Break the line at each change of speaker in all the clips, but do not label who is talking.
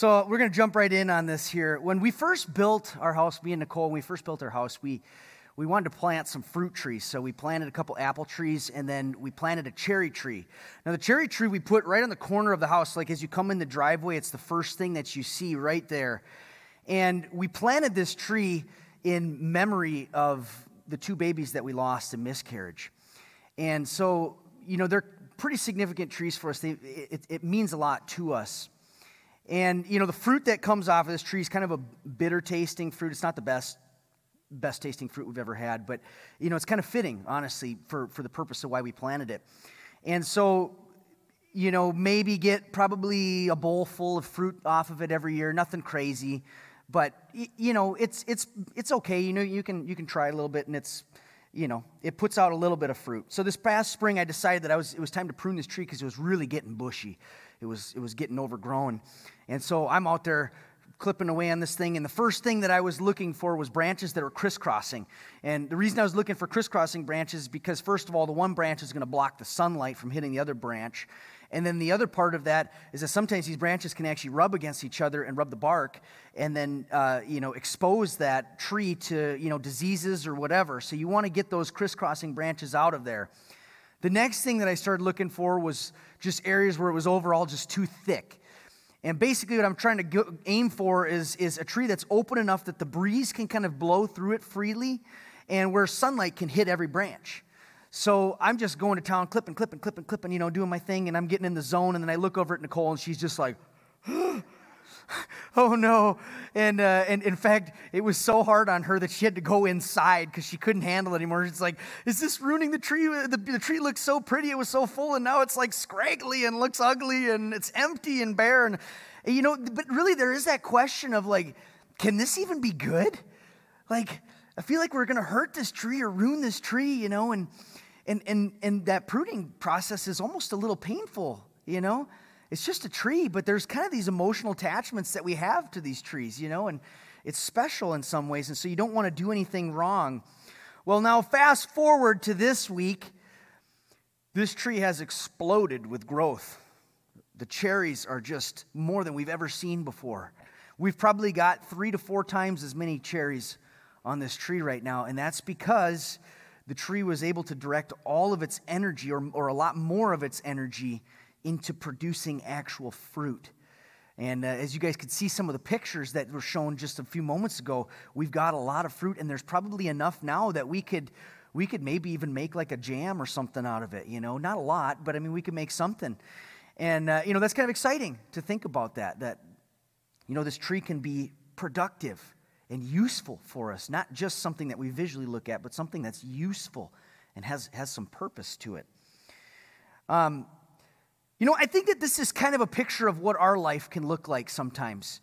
So we're going to jump right in on this here. When we first built our house, me and Nicole, when we first built our house, we we wanted to plant some fruit trees. So we planted a couple apple trees and then we planted a cherry tree. Now, the cherry tree we put right on the corner of the house. Like as you come in the driveway, it's the first thing that you see right there. And we planted this tree in memory of the two babies that we lost in miscarriage. And so, you know, they're pretty significant trees for us. They, it, it means a lot to us. And, you know, the fruit that comes off of this tree is kind of a bitter tasting fruit. It's not the best best tasting fruit we've ever had. But, you know, it's kind of fitting, honestly, for, for the purpose of why we planted it. And so, you know, maybe get probably a bowl full of fruit off of it every year, nothing crazy. But, you know, it's, it's, it's okay. You know, you can, you can try a little bit and it's, you know, it puts out a little bit of fruit. So this past spring, I decided that I was, it was time to prune this tree because it was really getting bushy. It was, it was getting overgrown. And so I'm out there clipping away on this thing, and the first thing that I was looking for was branches that were crisscrossing. And the reason I was looking for crisscrossing branches is because, first of all, the one branch is going to block the sunlight from hitting the other branch. And then the other part of that is that sometimes these branches can actually rub against each other and rub the bark, and then uh, you know expose that tree to you know diseases or whatever. So you want to get those crisscrossing branches out of there. The next thing that I started looking for was just areas where it was overall just too thick. And basically, what I'm trying to go, aim for is, is a tree that's open enough that the breeze can kind of blow through it freely and where sunlight can hit every branch. So I'm just going to town, clipping, clipping, clipping, clipping, you know, doing my thing, and I'm getting in the zone. And then I look over at Nicole, and she's just like, oh no. And, uh, and in fact, it was so hard on her that she had to go inside because she couldn't handle it anymore. It's like, is this ruining the tree? The, the tree looks so pretty. It was so full, and now it's like scraggly and looks ugly and it's empty and bare. And, you know, but really, there is that question of like, can this even be good? Like, I feel like we're going to hurt this tree or ruin this tree, you know, and, and, and, and that pruning process is almost a little painful, you know? It's just a tree, but there's kind of these emotional attachments that we have to these trees, you know, and it's special in some ways, and so you don't want to do anything wrong. Well, now fast forward to this week, this tree has exploded with growth. The cherries are just more than we've ever seen before. We've probably got three to four times as many cherries on this tree right now, and that's because the tree was able to direct all of its energy, or, or a lot more of its energy, into producing actual fruit. And uh, as you guys could see some of the pictures that were shown just a few moments ago, we've got a lot of fruit, and there's probably enough now that we could we could maybe even make like a jam or something out of it. You know, not a lot, but I mean we could make something. And uh, you know that's kind of exciting to think about that. That you know this tree can be productive and useful for us, not just something that we visually look at, but something that's useful and has has some purpose to it. Um, you know, I think that this is kind of a picture of what our life can look like sometimes.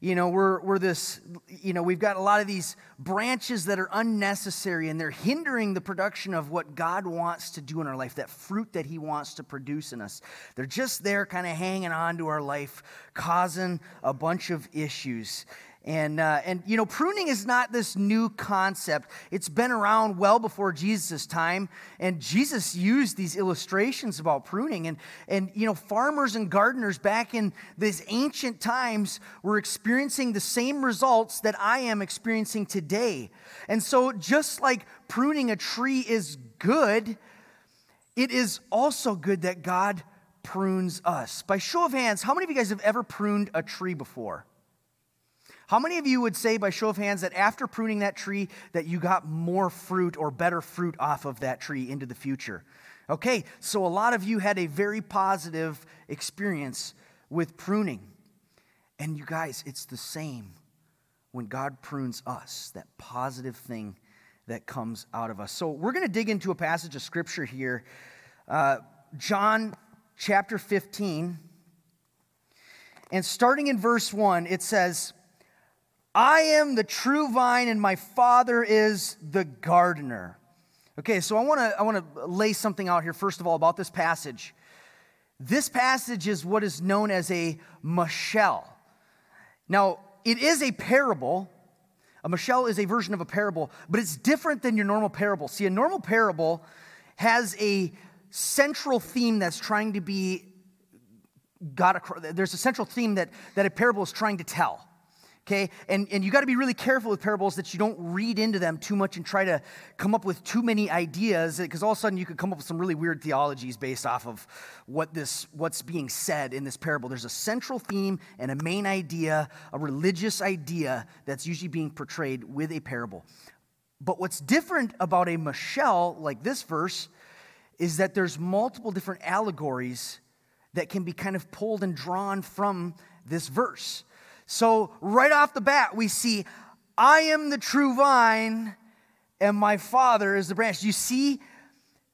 You know, we're, we're this, you know, we've got a lot of these branches that are unnecessary and they're hindering the production of what God wants to do in our life, that fruit that He wants to produce in us. They're just there kind of hanging on to our life, causing a bunch of issues. And, uh, and, you know, pruning is not this new concept. It's been around well before Jesus' time. And Jesus used these illustrations about pruning. And, and, you know, farmers and gardeners back in these ancient times were experiencing the same results that I am experiencing today. And so, just like pruning a tree is good, it is also good that God prunes us. By show of hands, how many of you guys have ever pruned a tree before? How many of you would say, by show of hands, that after pruning that tree, that you got more fruit or better fruit off of that tree into the future? Okay, so a lot of you had a very positive experience with pruning. And you guys, it's the same when God prunes us, that positive thing that comes out of us. So we're going to dig into a passage of scripture here. Uh, John chapter 15. And starting in verse 1, it says, I am the true vine, and my Father is the gardener. Okay, so I want to I want to lay something out here first of all about this passage. This passage is what is known as a mashal. Now, it is a parable. A mashal is a version of a parable, but it's different than your normal parable. See, a normal parable has a central theme that's trying to be got across, there's a central theme that, that a parable is trying to tell. Okay, and, and you got to be really careful with parables that you don't read into them too much and try to come up with too many ideas because all of a sudden you could come up with some really weird theologies based off of what this what's being said in this parable. There's a central theme and a main idea, a religious idea that's usually being portrayed with a parable. But what's different about a mashal like this verse is that there's multiple different allegories that can be kind of pulled and drawn from this verse. So, right off the bat, we see, I am the true vine, and my father is the branch. You see,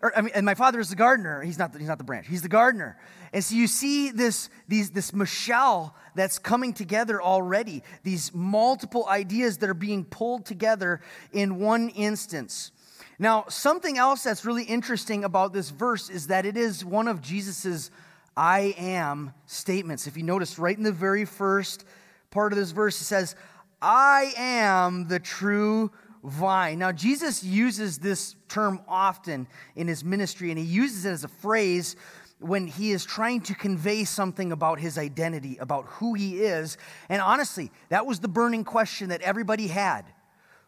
or, I mean, and my father is the gardener. He's not the, he's not the branch, he's the gardener. And so you see this, these, this mashal that's coming together already, these multiple ideas that are being pulled together in one instance. Now, something else that's really interesting about this verse is that it is one of Jesus's I am statements. If you notice, right in the very first part of this verse, it says, I am the true vine. Now, Jesus uses this term often in his ministry, and he uses it as a phrase when he is trying to convey something about his identity, about who he is. And honestly, that was the burning question that everybody had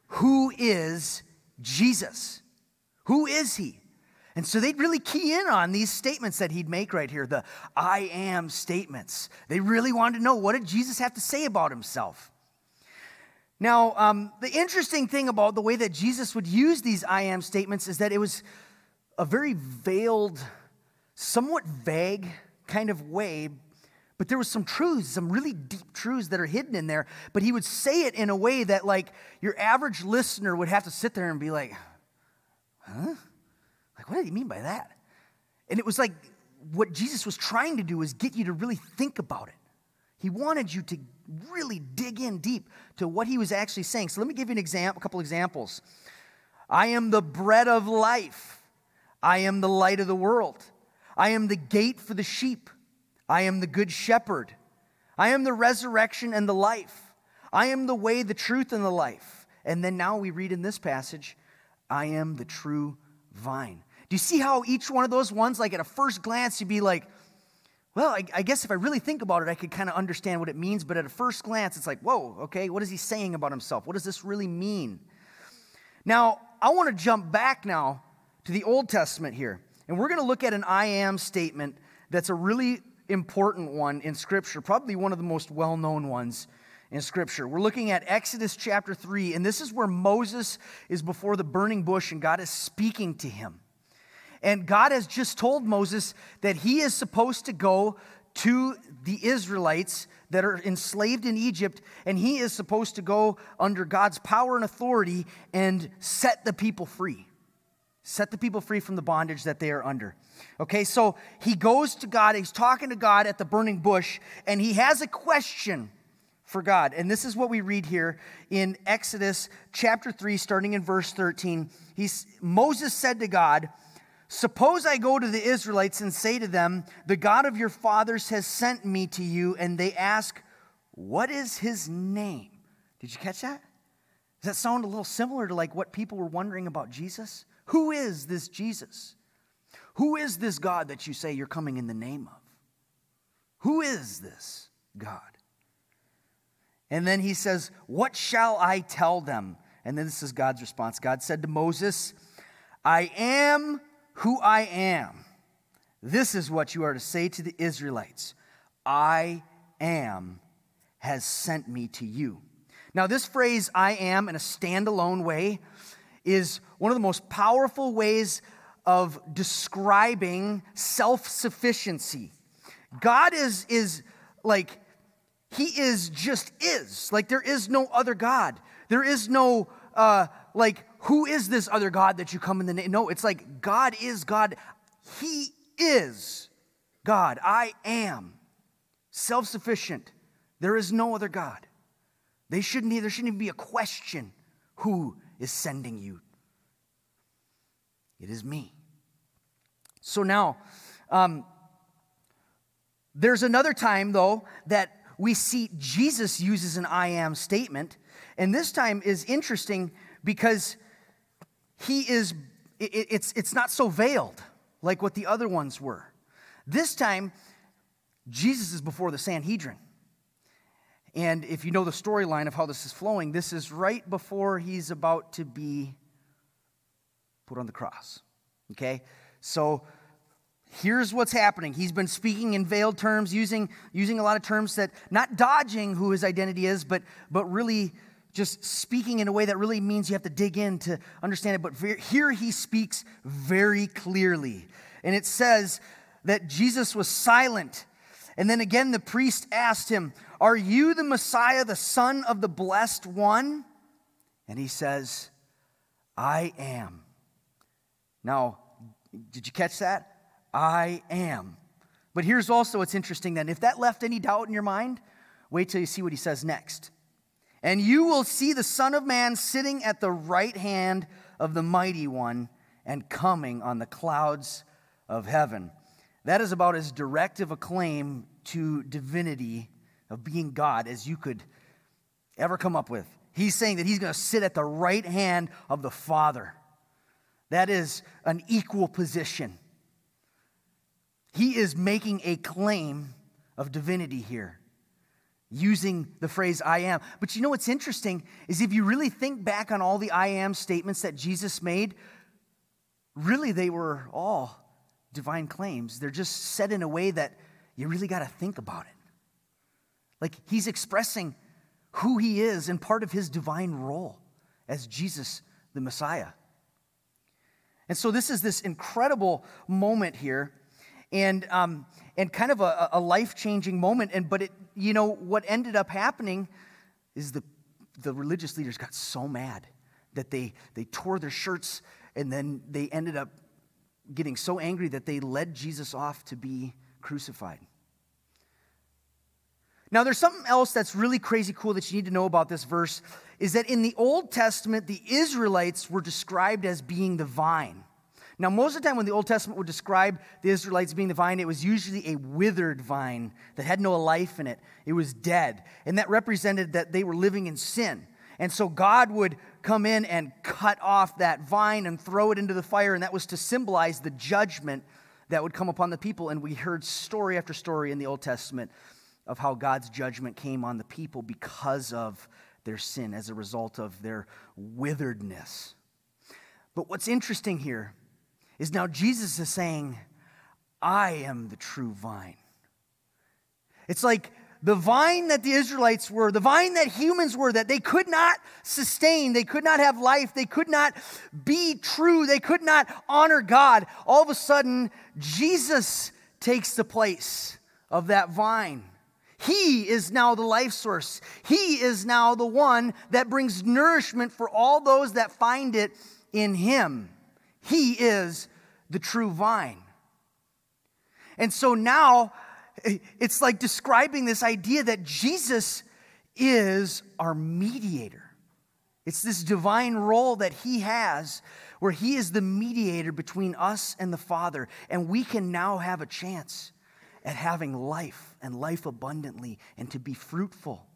Who is Jesus? Who is he? And so they'd really key in on these statements that he'd make right here, the I am statements. They really wanted to know what did Jesus have to say about himself. Now, um, the interesting thing about the way that Jesus would use these I am statements is that it was a very veiled, somewhat vague kind of way, but there was some truths, some really deep truths that are hidden in there. But he would say it in a way that, like, your average listener would have to sit there and be like, huh? Like, what did he mean by that? And it was like what Jesus was trying to do was get you to really think about it. He wanted you to really dig in deep to what he was actually saying. So let me give you an example, a couple examples. I am the bread of life. I am the light of the world. I am the gate for the sheep. I am the good shepherd. I am the resurrection and the life. I am the way, the truth, and the life. And then now we read in this passage, I am the true vine. Do you see how each one of those ones, like at a first glance, you'd be like, well, I, I guess if I really think about it, I could kind of understand what it means. But at a first glance, it's like, whoa, okay, what is he saying about himself? What does this really mean? Now, I want to jump back now to the Old Testament here. And we're going to look at an I am statement that's a really important one in Scripture, probably one of the most well known ones in Scripture. We're looking at Exodus chapter 3, and this is where Moses is before the burning bush and God is speaking to him. And God has just told Moses that he is supposed to go to the Israelites that are enslaved in Egypt, and he is supposed to go under God's power and authority and set the people free. Set the people free from the bondage that they are under. Okay, so he goes to God, he's talking to God at the burning bush, and he has a question for God. And this is what we read here in Exodus chapter 3, starting in verse 13. He's, Moses said to God, Suppose I go to the Israelites and say to them, The God of your fathers has sent me to you, and they ask, What is his name? Did you catch that? Does that sound a little similar to like what people were wondering about Jesus? Who is this Jesus? Who is this God that you say you're coming in the name of? Who is this God? And then he says, What shall I tell them? And then this is God's response. God said to Moses, I am who I am. This is what you are to say to the Israelites I am has sent me to you. Now, this phrase, I am, in a standalone way, is one of the most powerful ways of describing self sufficiency. God is, is like, He is just is. Like, there is no other God. There is no, uh, like, who is this other God that you come in the name? No, it's like God is God. He is God. I am self sufficient. There is no other God. They shouldn't, there shouldn't even be a question who is sending you. It is me. So now, um, there's another time, though, that we see Jesus uses an I am statement. And this time is interesting because he is, it's, it's not so veiled like what the other ones were. This time, Jesus is before the Sanhedrin. And if you know the storyline of how this is flowing, this is right before he's about to be put on the cross. Okay? So here's what's happening. He's been speaking in veiled terms, using, using a lot of terms that, not dodging who his identity is, but, but really just speaking in a way that really means you have to dig in to understand it. But here he speaks very clearly. And it says that Jesus was silent. And then again, the priest asked him, Are you the Messiah, the Son of the Blessed One? And he says, I am. Now, did you catch that? I am. But here's also what's interesting then. If that left any doubt in your mind, wait till you see what he says next. And you will see the Son of Man sitting at the right hand of the Mighty One and coming on the clouds of heaven. That is about as direct of a claim to divinity of being God as you could ever come up with. He's saying that he's going to sit at the right hand of the Father. That is an equal position. He is making a claim of divinity here, using the phrase I am. But you know what's interesting is if you really think back on all the I am statements that Jesus made, really they were all divine claims. They're just said in a way that you really got to think about it. Like he's expressing who he is and part of his divine role as Jesus the Messiah. And so this is this incredible moment here and, um, and kind of a, a life changing moment. And, but it, you know, what ended up happening is the, the religious leaders got so mad that they, they tore their shirts and then they ended up getting so angry that they led Jesus off to be crucified. Now, there's something else that's really crazy cool that you need to know about this verse is that in the Old Testament, the Israelites were described as being the vine. Now, most of the time when the Old Testament would describe the Israelites being the vine, it was usually a withered vine that had no life in it. It was dead. And that represented that they were living in sin. And so God would come in and cut off that vine and throw it into the fire, and that was to symbolize the judgment that would come upon the people. And we heard story after story in the Old Testament of how God's judgment came on the people because of their sin, as a result of their witheredness. But what's interesting here is now Jesus is saying, I am the true vine. It's like the vine that the Israelites were, the vine that humans were, that they could not sustain, they could not have life, they could not be true, they could not honor God. All of a sudden, Jesus takes the place of that vine. He is now the life source. He is now the one that brings nourishment for all those that find it in Him. He is the true vine. And so now it's like describing this idea that Jesus is our mediator. It's this divine role that he has where he is the mediator between us and the Father. And we can now have a chance at having life and life abundantly and to be fruitful.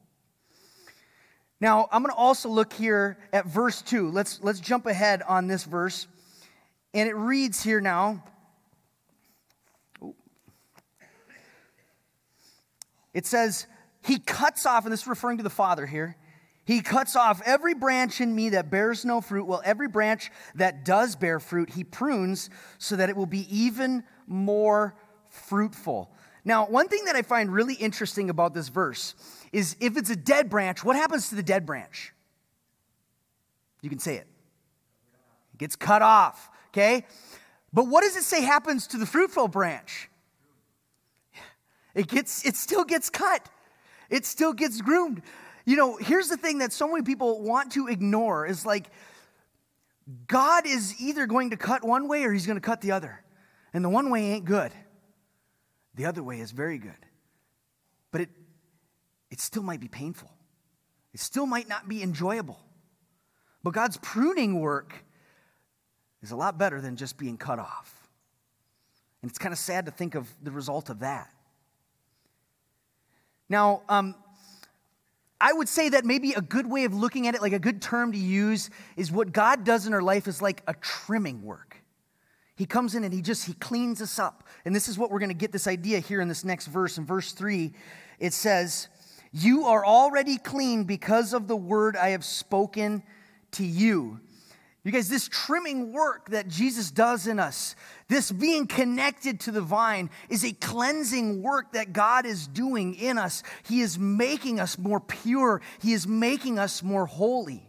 Now, I'm going to also look here at verse 2. Let's, let's jump ahead on this verse. And it reads here now. It says, He cuts off, and this is referring to the Father here. He cuts off every branch in me that bears no fruit, while every branch that does bear fruit, He prunes so that it will be even more fruitful. Now, one thing that I find really interesting about this verse is if it's a dead branch, what happens to the dead branch? You can say it. It gets cut off okay? But what does it say happens to the fruitful branch? It gets it still gets cut. It still gets groomed. You know, here's the thing that so many people want to ignore is like God is either going to cut one way or he's going to cut the other. And the one way ain't good. The other way is very good. But it it still might be painful. It still might not be enjoyable. But God's pruning work is a lot better than just being cut off. And it's kind of sad to think of the result of that. Now, um, I would say that maybe a good way of looking at it, like a good term to use, is what God does in our life is like a trimming work. He comes in and he just he cleans us up. And this is what we're going to get this idea here in this next verse in verse 3. It says, "You are already clean because of the word I have spoken to you." You guys, this trimming work that Jesus does in us, this being connected to the vine, is a cleansing work that God is doing in us. He is making us more pure, He is making us more holy.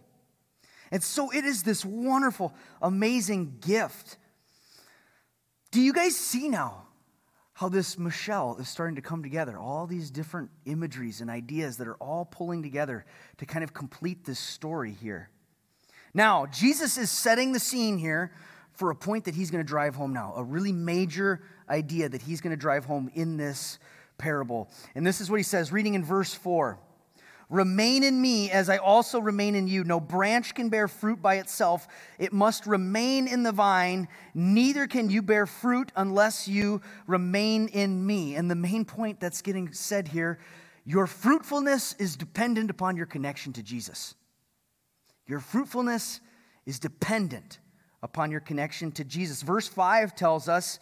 And so it is this wonderful, amazing gift. Do you guys see now how this mashal is starting to come together? All these different imageries and ideas that are all pulling together to kind of complete this story here. Now, Jesus is setting the scene here for a point that he's going to drive home now, a really major idea that he's going to drive home in this parable. And this is what he says, reading in verse 4 Remain in me as I also remain in you. No branch can bear fruit by itself, it must remain in the vine. Neither can you bear fruit unless you remain in me. And the main point that's getting said here your fruitfulness is dependent upon your connection to Jesus. Your fruitfulness is dependent upon your connection to Jesus. Verse 5 tells us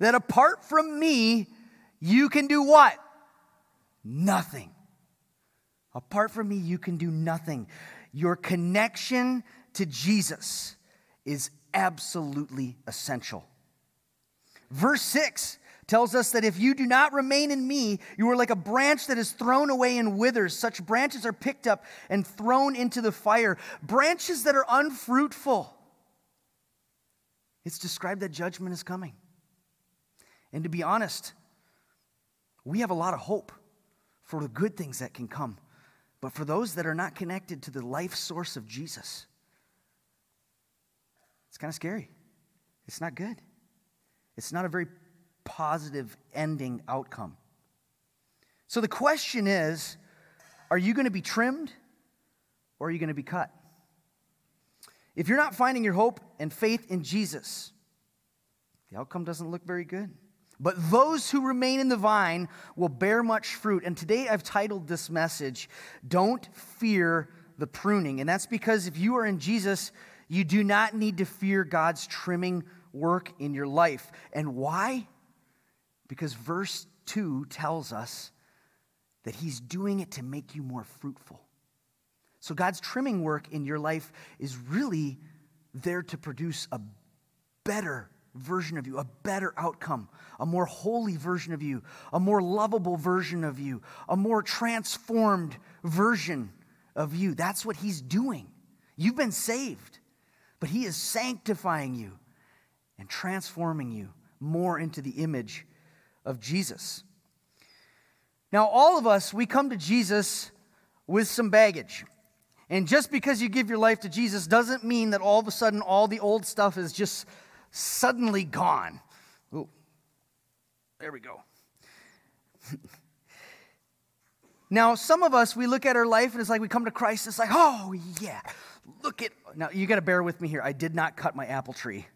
that apart from me, you can do what? Nothing. Apart from me, you can do nothing. Your connection to Jesus is absolutely essential. Verse 6 tells us that if you do not remain in me, you are like a branch that is thrown away and withers. Such branches are picked up and thrown into the fire. Branches that are unfruitful. It's described that judgment is coming. And to be honest, we have a lot of hope for the good things that can come. But for those that are not connected to the life source of Jesus, it's kind of scary. It's not good. It's not a very positive ending outcome. So the question is are you going to be trimmed or are you going to be cut? If you're not finding your hope and faith in Jesus, the outcome doesn't look very good. But those who remain in the vine will bear much fruit. And today I've titled this message, Don't Fear the Pruning. And that's because if you are in Jesus, you do not need to fear God's trimming work in your life. And why? Because verse 2 tells us that He's doing it to make you more fruitful. So God's trimming work in your life is really there to produce a better version of you, a better outcome, a more holy version of you, a more lovable version of you, a more transformed version of you. That's what He's doing. You've been saved, but He is sanctifying you and transforming you more into the image of Jesus. Now, all of us, we come to Jesus with some baggage. And just because you give your life to Jesus doesn't mean that all of a sudden all the old stuff is just suddenly gone. Ooh, there we go. now, some of us, we look at our life and it's like we come to Christ, it's like, oh, yeah, look at. Now, you got to bear with me here. I did not cut my apple tree.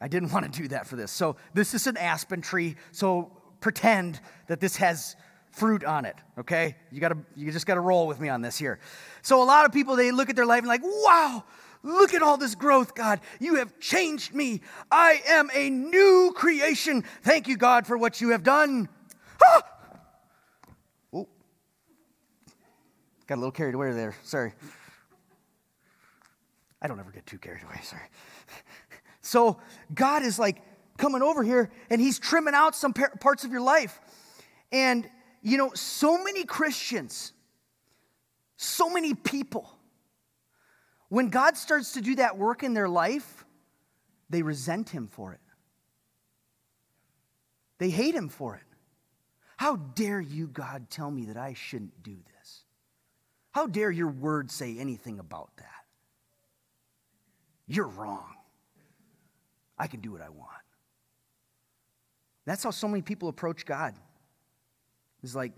I didn't want to do that for this. So this is an aspen tree. So pretend that this has fruit on it, okay? You got to you just got to roll with me on this here. So a lot of people they look at their life and like, "Wow, look at all this growth, God. You have changed me. I am a new creation. Thank you, God, for what you have done." Ah! Oh. Got a little carried away there. Sorry. I don't ever get too carried away, sorry. So God is like coming over here and he's trimming out some parts of your life. And, you know, so many Christians, so many people, when God starts to do that work in their life, they resent him for it. They hate him for it. How dare you, God, tell me that I shouldn't do this? How dare your word say anything about that? You're wrong. I can do what I want. That's how so many people approach God. It's like,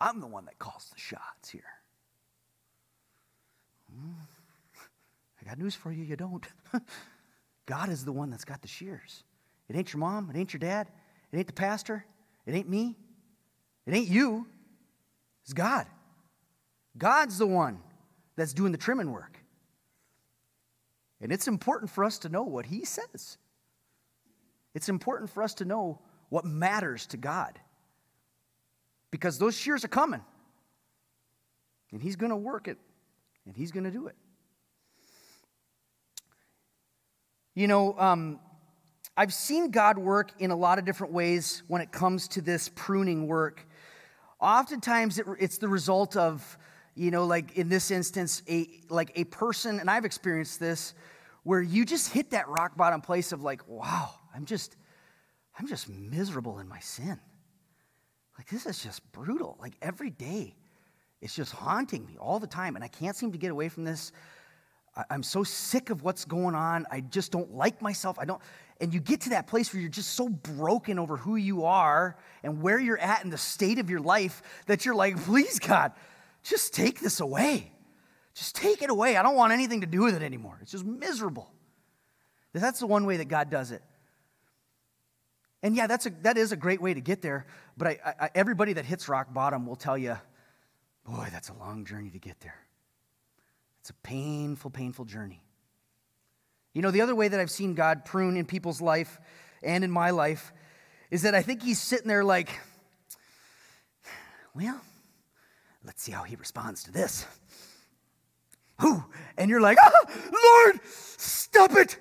I'm the one that calls the shots here. I got news for you, you don't. God is the one that's got the shears. It ain't your mom, it ain't your dad, it ain't the pastor, it ain't me, it ain't you. It's God. God's the one that's doing the trimming work. And it's important for us to know what he says. It's important for us to know what matters to God because those shears are coming. And He's going to work it, and He's going to do it. You know, um, I've seen God work in a lot of different ways when it comes to this pruning work. Oftentimes, it, it's the result of, you know, like in this instance, a like a person, and I've experienced this, where you just hit that rock bottom place of like, wow, I'm just, I'm just miserable in my sin. Like this is just brutal. Like every day, it's just haunting me all the time, and I can't seem to get away from this. I'm so sick of what's going on. I just don't like myself. I don't. And you get to that place where you're just so broken over who you are and where you're at in the state of your life that you're like, please, God, just take this away. Just take it away. I don't want anything to do with it anymore. It's just miserable. That's the one way that God does it. And yeah, that's a, that is a great way to get there. But I, I, everybody that hits rock bottom will tell you, boy, that's a long journey to get there. It's a painful, painful journey. You know, the other way that I've seen God prune in people's life and in my life is that I think He's sitting there like, well, let's see how He responds to this. Who? And you're like, oh, Lord, stop it.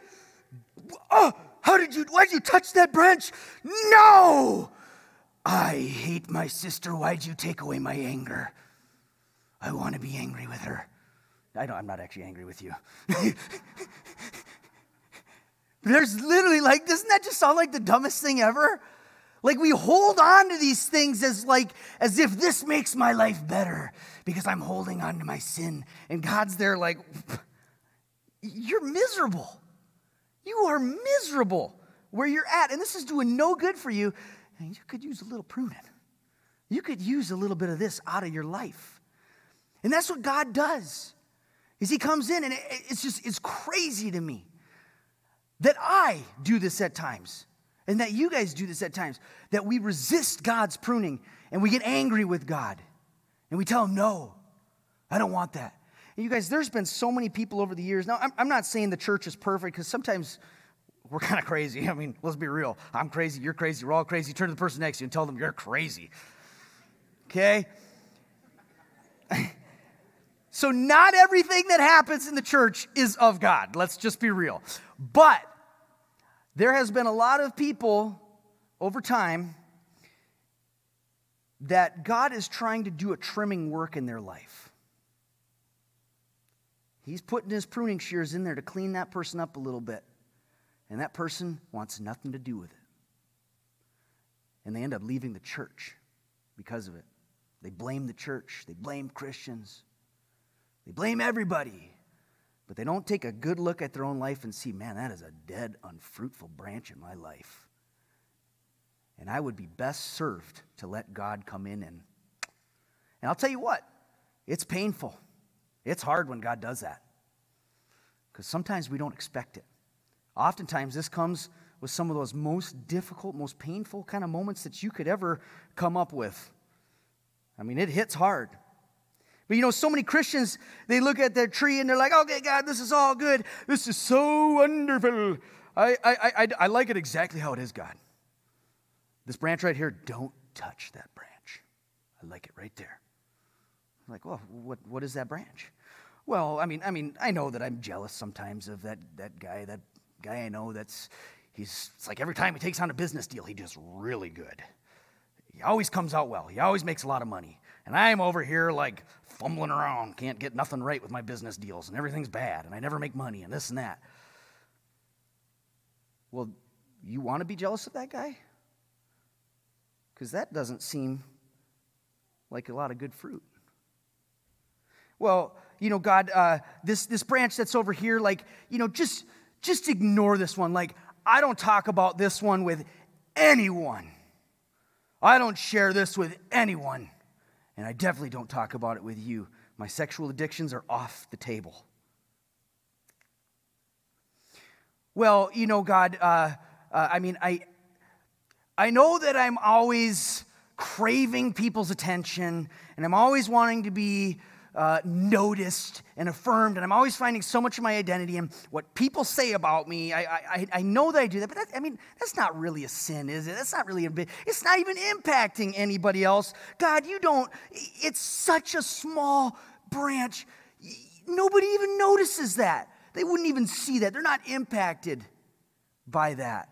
Oh, how did you, why'd you touch that branch? No! I hate my sister. Why'd you take away my anger? I want to be angry with her. I know I'm not actually angry with you. There's literally like, doesn't that just sound like the dumbest thing ever? Like we hold on to these things as like as if this makes my life better because I'm holding on to my sin. And God's there like, you're miserable. You are miserable where you're at. And this is doing no good for you. And you could use a little pruning. You could use a little bit of this out of your life. And that's what God does is he comes in and it's just it's crazy to me that I do this at times and that you guys do this at times that we resist God's pruning and we get angry with God and we tell him no I don't want that. And you guys there's been so many people over the years. Now I'm, I'm not saying the church is perfect because sometimes we're kind of crazy. I mean let's be real. I'm crazy you're crazy we're all crazy. Turn to the person next to you and tell them you're crazy. Okay? So, not everything that happens in the church is of God. Let's just be real. But there has been a lot of people over time that God is trying to do a trimming work in their life. He's putting his pruning shears in there to clean that person up a little bit. And that person wants nothing to do with it. And they end up leaving the church because of it. They blame the church, they blame Christians. They blame everybody, but they don't take a good look at their own life and see, man, that is a dead, unfruitful branch in my life. And I would be best served to let God come in and. And I'll tell you what, it's painful. It's hard when God does that. Because sometimes we don't expect it. Oftentimes, this comes with some of those most difficult, most painful kind of moments that you could ever come up with. I mean, it hits hard. But you know, so many Christians, they look at their tree and they're like, okay, God, this is all good. This is so wonderful. I, I, I, I like it exactly how it is, God. This branch right here, don't touch that branch. I like it right there. I'm like, well, what, what is that branch? Well, I mean, I mean, I know that I'm jealous sometimes of that, that guy, that guy I know that's, he's, it's like every time he takes on a business deal, he does really good. He always comes out well. He always makes a lot of money. And I'm over here like fumbling around, can't get nothing right with my business deals, and everything's bad, and I never make money, and this and that. Well, you want to be jealous of that guy? Because that doesn't seem like a lot of good fruit. Well, you know, God, uh, this this branch that's over here, like, you know, just just ignore this one. Like, I don't talk about this one with anyone. I don't share this with anyone. And I definitely don't talk about it with you. My sexual addictions are off the table. Well, you know, God, uh, uh, I mean, I, I know that I'm always craving people's attention and I'm always wanting to be uh, noticed and affirmed, and I'm always finding so much of my identity in what people say about me. I, I, I know that I do that, but that, I mean, that's not really a sin, is it? That's not really a bit, it's not even impacting anybody else. God, you don't, it's such a small branch. Nobody even notices that. They wouldn't even see that. They're not impacted by that.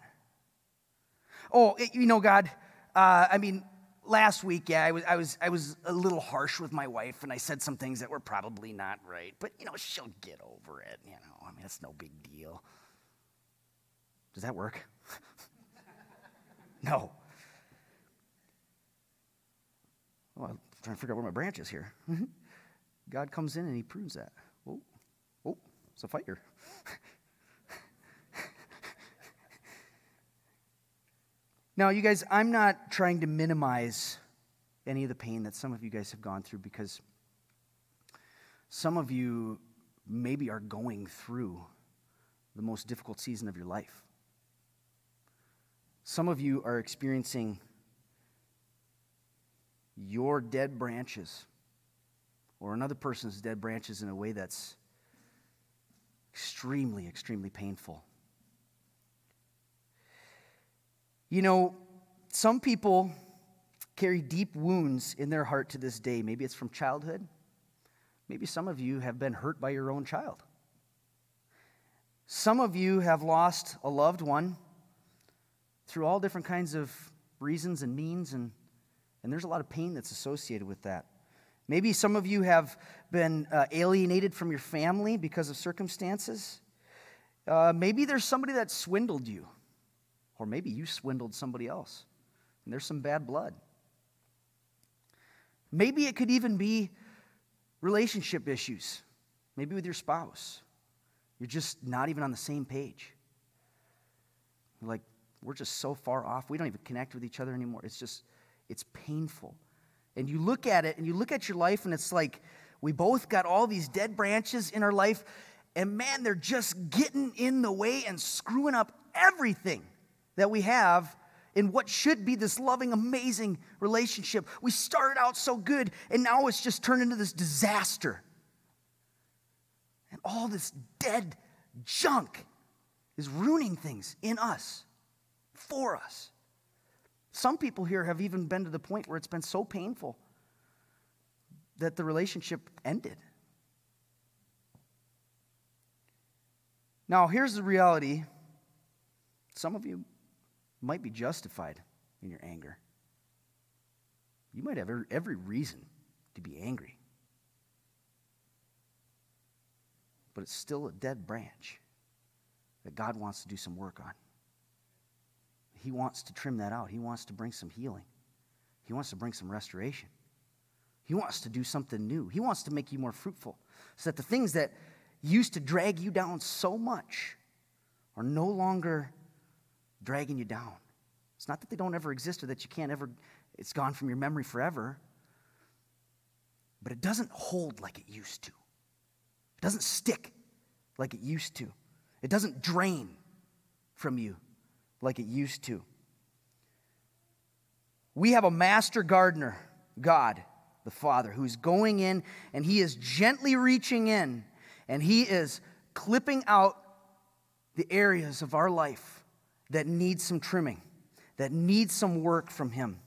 Oh, you know, God, uh, I mean, last week, yeah, I was, I, was, I was a little harsh with my wife, and I said some things that were probably not right. But, you know, she'll get over it. You know, I mean, it's no big deal. Does that work? no. Well, I'm trying to figure out where my branch is here. Mm-hmm. God comes in and he proves that. Oh, oh, it's a fire. Now, you guys, I'm not trying to minimize any of the pain that some of you guys have gone through because some of you maybe are going through the most difficult season of your life. Some of you are experiencing your dead branches or another person's dead branches in a way that's extremely, extremely painful. You know, some people carry deep wounds in their heart to this day. Maybe it's from childhood. Maybe some of you have been hurt by your own child. Some of you have lost a loved one through all different kinds of reasons and means, and, and there's a lot of pain that's associated with that. Maybe some of you have been uh, alienated from your family because of circumstances. Uh, maybe there's somebody that swindled you. Or maybe you swindled somebody else and there's some bad blood. Maybe it could even be relationship issues, maybe with your spouse. You're just not even on the same page. Like, we're just so far off. We don't even connect with each other anymore. It's just, it's painful. And you look at it and you look at your life, and it's like we both got all these dead branches in our life, and man, they're just getting in the way and screwing up everything that we have in what should be this loving, amazing relationship. We started out so good, and now it's just turned into this disaster. And all this dead junk is ruining things in us, for us. Some people here have even been to the point where it's been so painful that the relationship ended. Now, here's the reality some of you might be justified in your anger. You might have every reason to be angry. But it's still a dead branch that God wants to do some work on. He wants to trim that out. He wants to bring some healing. He wants to bring some restoration. He wants to do something new. He wants to make you more fruitful so that the things that used to drag you down so much are no longer dragging you down. It's not that they don't ever exist or that you can't ever, it's gone from your memory forever, but it doesn't hold like it used to. It doesn't stick like it used to. It doesn't drain from you like it used to. We have a master gardener, God, the Father, who's going in and he is gently reaching in and he is clipping out the areas of our life that needs some trimming, that needs some work from Him.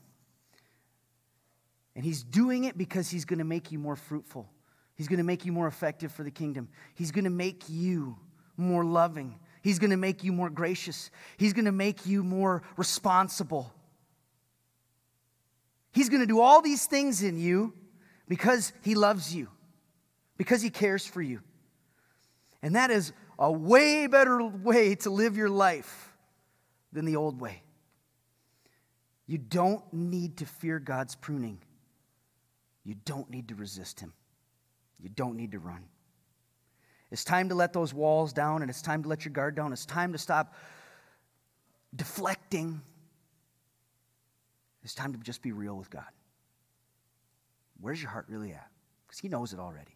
And He's doing it because He's going to make you more fruitful. He's going to make you more effective for the kingdom. He's going to make you more loving. He's going to make you more gracious. He's going to make you more responsible. He's going to do all these things in you because He loves you, because He cares for you. And that is a way better way to live your life than the old way. You don't need to fear God's pruning. You don't need to resist Him. You don't need to run. It's time to let those walls down and it's time to let your guard down. It's time to stop deflecting. It's time to just be real with God. Where's your heart really at? Because He knows it already.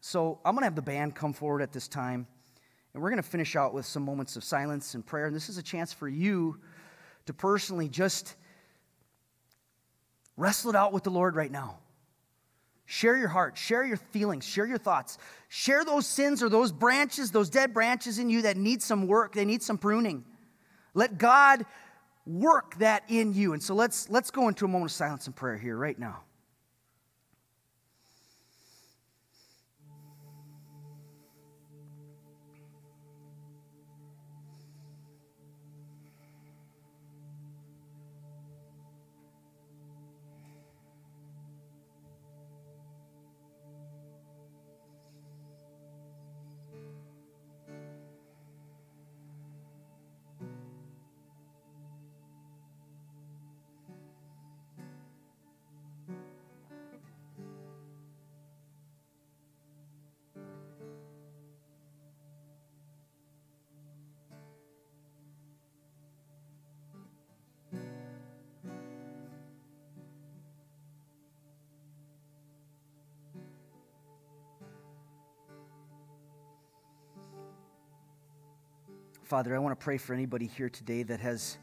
So I'm going to have the band come forward at this time. And we're going to finish out with some moments of silence and prayer. And this is a chance for you to personally just wrestle it out with the Lord right now. Share your heart, share your feelings, share your thoughts. Share those sins or those branches, those dead branches in you that need some work, they need some pruning. Let God work that in you. And so let's let's go into a moment of silence and prayer here right now. Father, I want to pray for anybody here today that has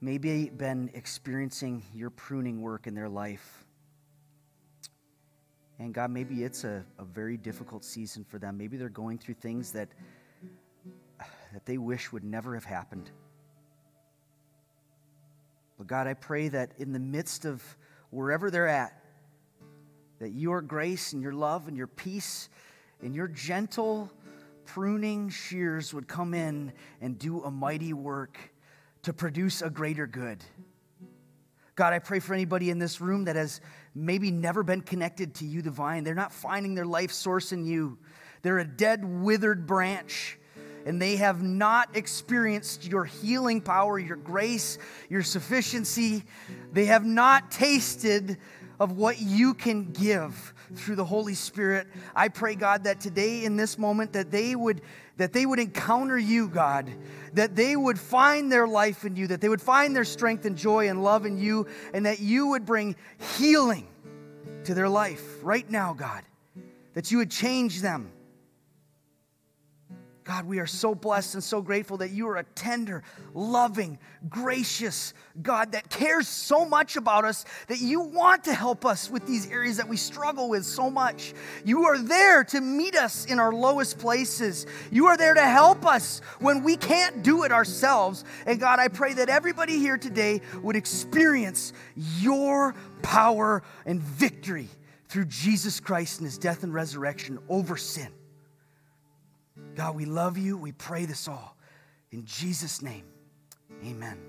maybe been experiencing your pruning work in their life. And God, maybe it's a, a very difficult season for them. Maybe they're going through things that, that they wish would never have happened. But God, I pray that in the midst of wherever they're at, that your grace and your love and your peace and your gentle pruning shears would come in and do a mighty work to produce a greater good. God, I pray for anybody in this room that has maybe never been connected to you, divine. They're not finding their life source in you. They're a dead, withered branch, and they have not experienced your healing power, your grace, your sufficiency. They have not tasted of what you can give through the Holy Spirit. I pray, God, that today in this moment that they would that they would encounter you, God, that they would find their life in you, that they would find their strength and joy and love in you, and that you would bring healing to their life right now, God. That you would change them God, we are so blessed and so grateful that you are a tender, loving, gracious God that cares so much about us that you want to help us with these areas that we struggle with so much. You are there to meet us in our lowest places. You are there to help us when we can't do it ourselves. And God, I pray that everybody here today would experience your power and victory through Jesus Christ and his death and resurrection over sin. God, we love you. We pray this all. In Jesus' name, amen.